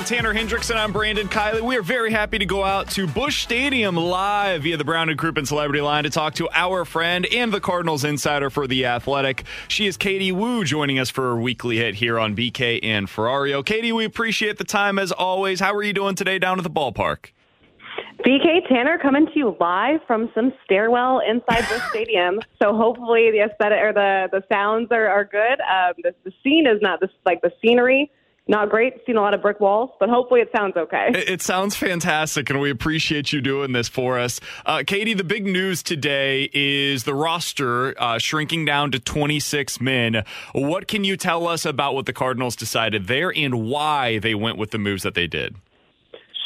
Tanner Hendrickson. I'm Brandon Kiley. We are very happy to go out to Busch Stadium live via the Brown and Crouppen Celebrity Line to talk to our friend and the Cardinals insider for the Athletic. She is Katie Woo joining us for a weekly hit here on BK and Ferrario. Katie, we appreciate the time as always. How are you doing today down at the ballpark? BK Tanner coming to you live from some stairwell inside the stadium. So hopefully the aesthetic or the the sounds are, are good. Um, the, the scene is not this like the scenery not great. Seen a lot of brick walls, but hopefully it sounds okay. It, it sounds fantastic, and we appreciate you doing this for us. Uh, Katie, the big news today is the roster uh, shrinking down to 26 men. What can you tell us about what the Cardinals decided there and why they went with the moves that they did?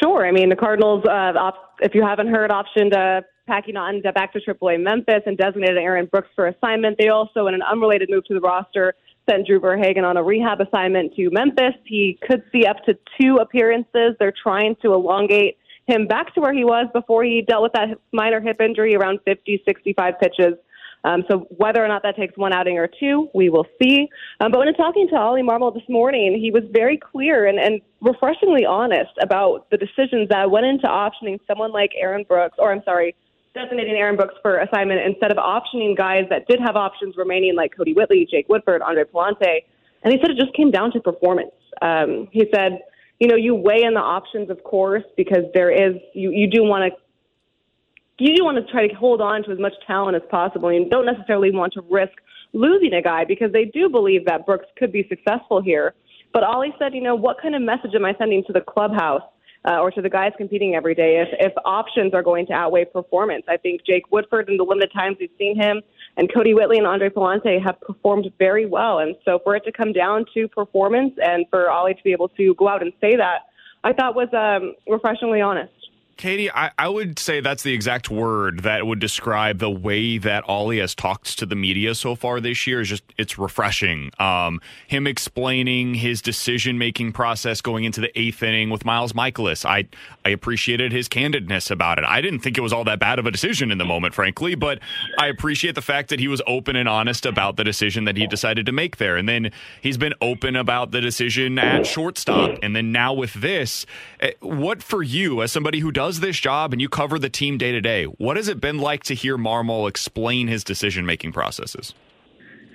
Sure. I mean, the Cardinals, uh, op- if you haven't heard, optioned uh, Packy Naughton back to AAA Memphis and designated Aaron Brooks for assignment. They also, in an unrelated move to the roster, sent Drew Verhagen on a rehab assignment to Memphis. He could see up to two appearances. They're trying to elongate him back to where he was before he dealt with that minor hip injury around 50, 65 pitches. Um, so whether or not that takes one outing or two, we will see. Um, but when talking to Ollie Marmol this morning, he was very clear and, and refreshingly honest about the decisions that went into optioning someone like Aaron Brooks, or I'm sorry, designating Aaron Brooks for assignment instead of optioning guys that did have options remaining, like Kodi Whitley, Jake Woodford, Andre Pallante. And he said it just came down to performance. Um, he said, you know, you weigh in the options, of course, because there is you you do want to you do want to try to hold on to as much talent as possible. And don't necessarily want to risk losing a guy because they do believe that Brooks could be successful here. But Ollie said, you know, what kind of message am I sending to the clubhouse? Uh, or to the guys competing every day if, if options are going to outweigh performance. I think Jake Woodford, in the limited times we've seen him, and Kodi Whitley and Andre Pallante have performed very well. And so for it to come down to performance and for Ollie to be able to go out and say that, I thought was um, refreshingly honest. Katie, I, I, would say that's the exact word that would describe the way that Ollie has talked to the media so far this year. Is just it's refreshing. Um, him explaining his decision making process going into the eighth inning with Miles Mikolas. I I appreciated his candidness about it. I didn't think it was all that bad of a decision in the moment, frankly, but I appreciate the fact that he was open and honest about the decision that he decided to make there. And then he's been open about the decision at shortstop. And then now with this, eh, what for you as somebody who does does this job and you cover the team day to day. What has it been like to hear Marmol explain his decision making processes?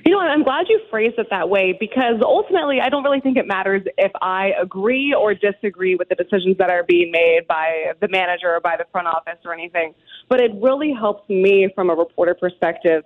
You know, I'm glad you phrased it that way because ultimately, I don't really think it matters if I agree or disagree with the decisions that are being made by the manager or by the front office or anything. But it really helps me from a reporter perspective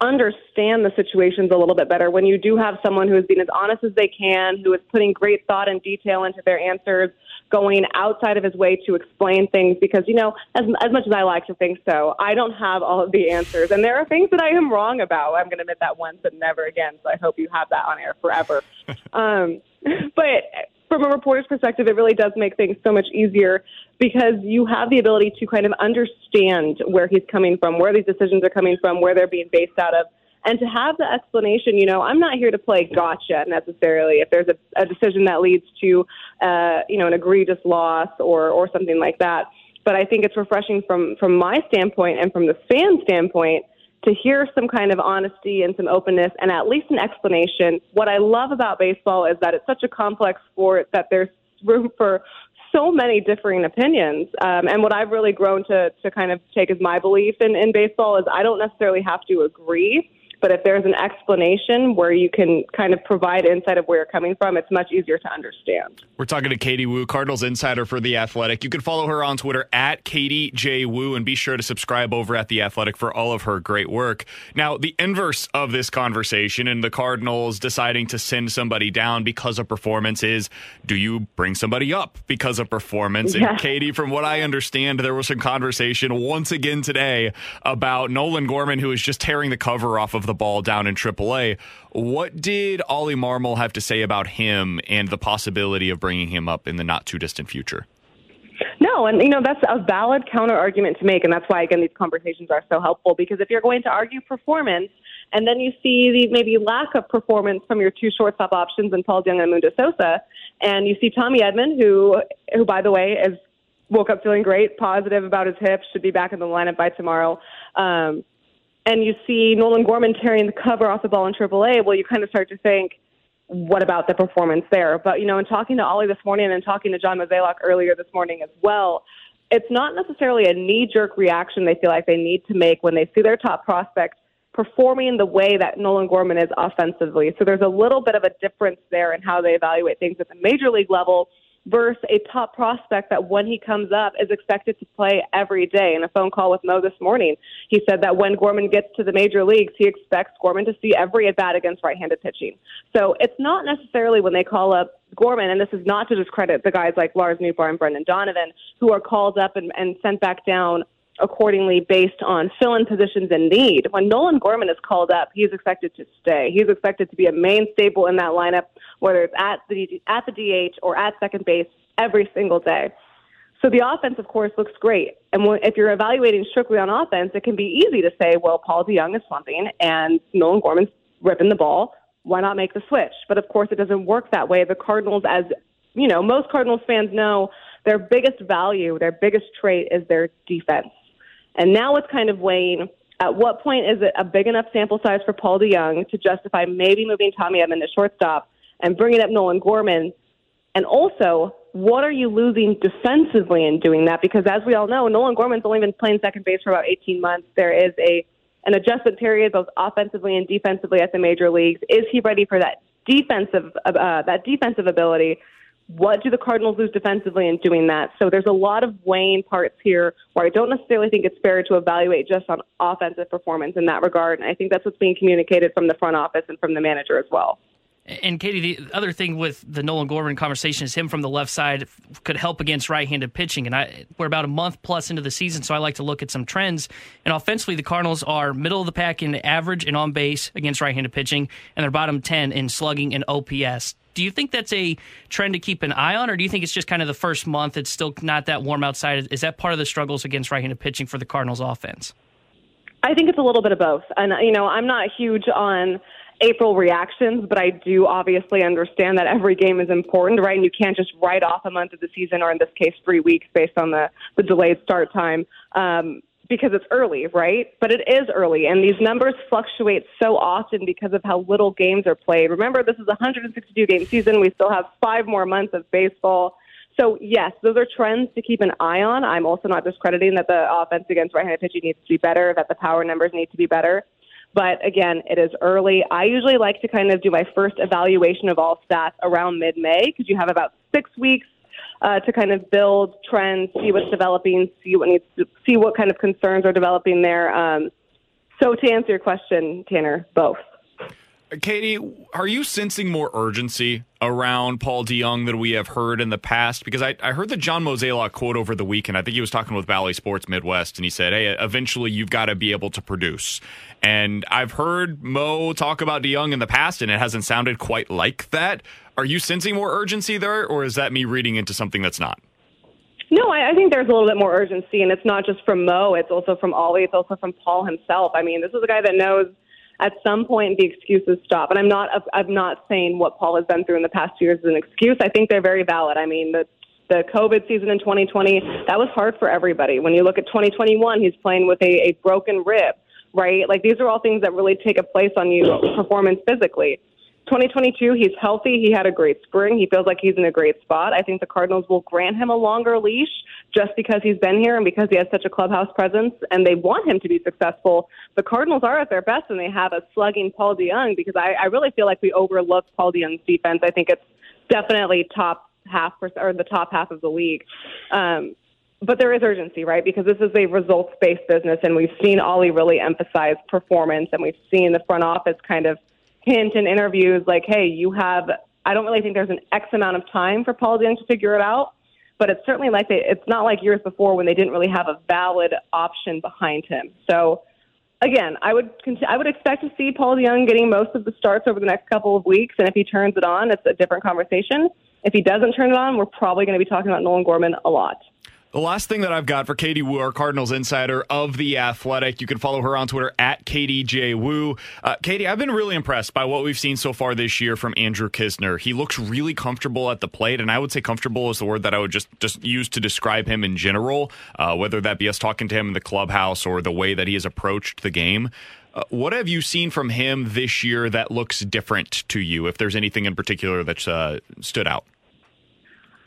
understand the situations a little bit better when you do have someone who is being as honest as they can, who is putting great thought and detail into their answers, going outside of his way to explain things because, you know, as, as much as I like to think so, I don't have all of the answers. And there are things that I am wrong about. I'm going to admit that once and never again. So I hope you have that on air forever. um, but from a reporter's perspective, it really does make things so much easier because you have the ability to kind of understand where he's coming from, where these decisions are coming from, where they're being based out of. And to have the explanation, you know, I'm not here to play gotcha necessarily. If there's a, a decision that leads to, uh, you know, an egregious loss or or something like that, but I think it's refreshing from from my standpoint and from the fan standpoint to hear some kind of honesty and some openness and at least an explanation. What I love about baseball is that it's such a complex sport that there's room for so many differing opinions. Um, and what I've really grown to, to kind of take as my belief in, in baseball is I don't necessarily have to agree but if there's an explanation where you can kind of provide insight of where you're coming from, it's much easier to understand. We're talking to Katie Woo, Cardinals insider for The Athletic. You can follow her on Twitter at Katie J. Woo and be sure to subscribe over at The Athletic for all of her great work. Now, the inverse of this conversation and the Cardinals deciding to send somebody down because of performance is do you bring somebody up because of performance? Yeah. And Katie, from what I understand, there was some conversation once again today about Nolan Gorman, who is just tearing the cover off of the ball down in AAA. What did Ollie Marmol have to say about him and the possibility of bringing him up in the not too distant future? No, and you know that's a valid counter argument to make, and that's why again these conversations are so helpful because if you're going to argue performance, and then you see the maybe lack of performance from your two shortstop options in Paul DeJong and Mundo Sosa, and you see Tommy Edman, who who by the way is woke up feeling great, positive about his hips, should be back in the lineup by tomorrow. Um, and you see Nolan Gorman tearing the cover off the ball in AAA, well, you kind of start to think, what about the performance there? But, you know, in talking to Ollie this morning and talking to John Mozeliak earlier this morning as well, it's not necessarily a knee jerk reaction they feel like they need to make when they see their top prospect performing the way that Nolan Gorman is offensively. So there's a little bit of a difference there in how they evaluate things at the major league level versus a top prospect that when he comes up is expected to play every day. In a phone call with Mo this morning, he said that when Gorman gets to the major leagues, he expects Gorman to see every at bat against right handed pitching. So it's not necessarily when they call up Gorman, and this is not to discredit the guys like Lars Nootbaar and Brendan Donovan, who are called up and, and sent back down accordingly based on fill in positions in need. When Nolan Gorman is called up, he's expected to stay. He's expected to be a main staple in that lineup, whether it's at the at the DH or at second base every single day. So the offense, of course, looks great. And if you're evaluating strictly on offense, it can be easy to say, well, Paul DeJong is slumping and Nolan Gorman's ripping the ball. Why not make the switch? But of course, it doesn't work that way. The Cardinals, as you know, most Cardinals fans know, their biggest value, their biggest trait is their defense. And now it's kind of weighing at what point is it a big enough sample size for Paul DeJong to justify maybe moving Tommy Edman to shortstop and bringing up Nolan Gorman? And also, what are you losing defensively in doing that? Because as we all know, Nolan Gorman's only been playing second base for about 18 months. There is a an adjustment period both offensively and defensively at the major leagues. Is he ready for that defensive uh, that defensive ability what do the Cardinals lose defensively in doing that? So there's a lot of weighing parts here where I don't necessarily think it's fair to evaluate just on offensive performance in that regard. And I think that's what's being communicated from the front office and from the manager as well. And Katie, the other thing with the Nolan Gorman conversation is him from the left side could help against right-handed pitching. And I, we're about a month plus into the season, so I like to look at some trends. And offensively, the Cardinals are middle of the pack in average and on base against right-handed pitching, and they're bottom ten in slugging and OPS. Do you think that's a trend to keep an eye on, or do you think it's just kind of the first month? It's still not that warm outside. Is that part of the struggles against right-handed pitching for the Cardinals' offense? I think it's a little bit of both. And you know, I'm not huge on April reactions, but I do obviously understand that every game is important, right? And you can't just write off a month of the season, or in this case, three weeks, based on the the delayed start time. Um, because it's early, right? But it is early, and these numbers fluctuate so often because of how little games are played. Remember, this is a 162 game season. We still have five more months of baseball. So, yes, those are trends to keep an eye on. I'm also not discrediting that the offense against right handed pitching needs to be better, that the power numbers need to be better. But again, it is early. I usually like to kind of do my first evaluation of all stats around mid May because you have about six weeks uh, to kind of build trends, see what's developing, see what needs to, see what kind of concerns are developing there. Um, so to answer your question, Tanner, both. Katie, are you sensing more urgency around Paul DeJong than we have heard in the past? Because I, I heard the John Mozeliak quote over the weekend. I think he was talking with Bally Sports Midwest, and he said, "Hey, eventually you've got to be able to produce." And I've heard Mo talk about DeJong in the past, and it hasn't sounded quite like that. Are you sensing more urgency there, or is that me reading into something that's not? No, I, I think there's a little bit more urgency, and it's not just from Mo. It's also from Ollie. It's also from Paul himself. I mean, this is a guy that knows at some point the excuses stop. And I'm not I'm not saying what Paul has been through in the past two years is an excuse. I think they're very valid. I mean, the the COVID season in 2020 that was hard for everybody. When you look at 2021, he's playing with a, a broken rib, right? Like these are all things that really take a place on you performance physically. 2022, he's healthy. He had a great spring. He feels like he's in a great spot. I think the Cardinals will grant him a longer leash just because he's been here and because he has such a clubhouse presence and they want him to be successful. The Cardinals are at their best when they have a slugging Paul DeJong because I, I really feel like we overlook Paul DeJong's defense. I think it's definitely top half or the top half of the league. Um, but there is urgency, right? Because this is a results based business, and we've seen Ollie really emphasize performance, and we've seen the front office kind of hint in interviews like, hey, you have, I don't really think there's an X amount of time for Paul to figure it out, but it's certainly like they, it's not like years before when they didn't really have a valid option behind him. So, again, I would I would expect to see Paul DeJong getting most of the starts over the next couple of weeks, and if he turns it on, it's a different conversation. If he doesn't turn it on, we're probably going to be talking about Nolan Gorman a lot. The last thing that I've got for Katie Woo, our Cardinals insider of The Athletic, you can follow her on Twitter at Katie J. Woo. Uh, Katie, I've been really impressed by what we've seen so far this year from Andrew Knizner. He looks really comfortable at the plate, and I would say comfortable is the word that I would just, just use to describe him in general, uh, whether that be us talking to him in the clubhouse or the way that he has approached the game. Uh, what have you seen from him this year that looks different to you, if there's anything in particular that's uh, stood out?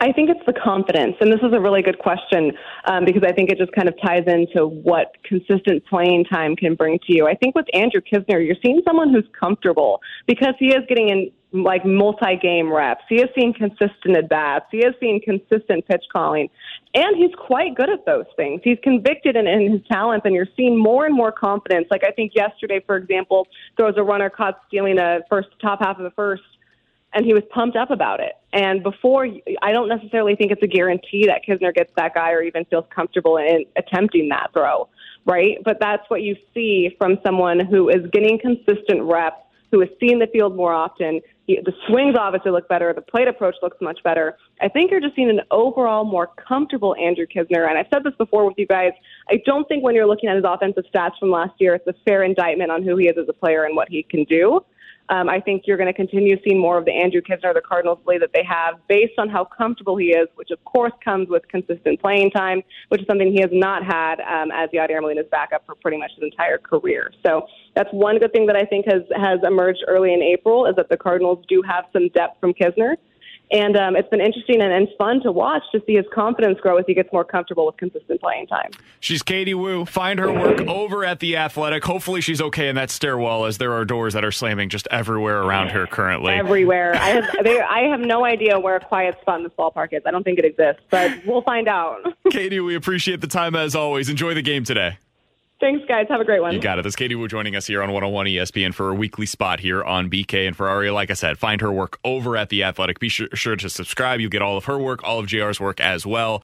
I think it's the confidence, and this is a really good question um, because I think it just kind of ties into what consistent playing time can bring to you. I think with Andrew Knizner, you're seeing someone who's comfortable because he is getting in like multi-game reps. He is seeing consistent at bats. He is seeing consistent pitch calling, and he's quite good at those things. He's convicted in, in his talents, and you're seeing more and more confidence. Like I think yesterday, for example, throws a runner caught stealing a first top half of the first and he was pumped up about it. And before, I don't necessarily think it's a guarantee that Knizner gets that guy or even feels comfortable in attempting that throw, right? But that's what you see from someone who is getting consistent reps, who is seeing the field more often. He, the swings obviously look better. The plate approach looks much better. I think you're just seeing an overall more comfortable Andrew Knizner. And I've said this before with you guys. I don't think when you're looking at his offensive stats from last year, it's a fair indictment on who he is as a player and what he can do. Um, I think you're going to continue seeing more of the Andrew Knizner, the Cardinals play that they have, based on how comfortable he is, which of course comes with consistent playing time, which is something he has not had um, as Yadier Molina's backup for pretty much his entire career. So that's one good thing that I think has has emerged early in April is that the Cardinals do have some depth from Knizner. And um, it's been interesting and, and, fun to watch to see his confidence grow as he gets more comfortable with consistent playing time. She's Katie Woo. Find her work over at The Athletic. Hopefully, she's okay in that stairwell as there are doors that are slamming just everywhere around her currently. Everywhere. I have, they, I have no idea where a quiet spot in this ballpark is. I don't think it exists, but we'll find out. Katie, we appreciate the time as always. Enjoy the game today. Thanks, guys. Have a great one. You got it. This Katie Woo joining us here on 101 ESPN for a weekly spot here on BK and Ferrario. Like I said, find her work over at The Athletic. Be sure, sure to subscribe. You get all of her work, all of JR's work as well.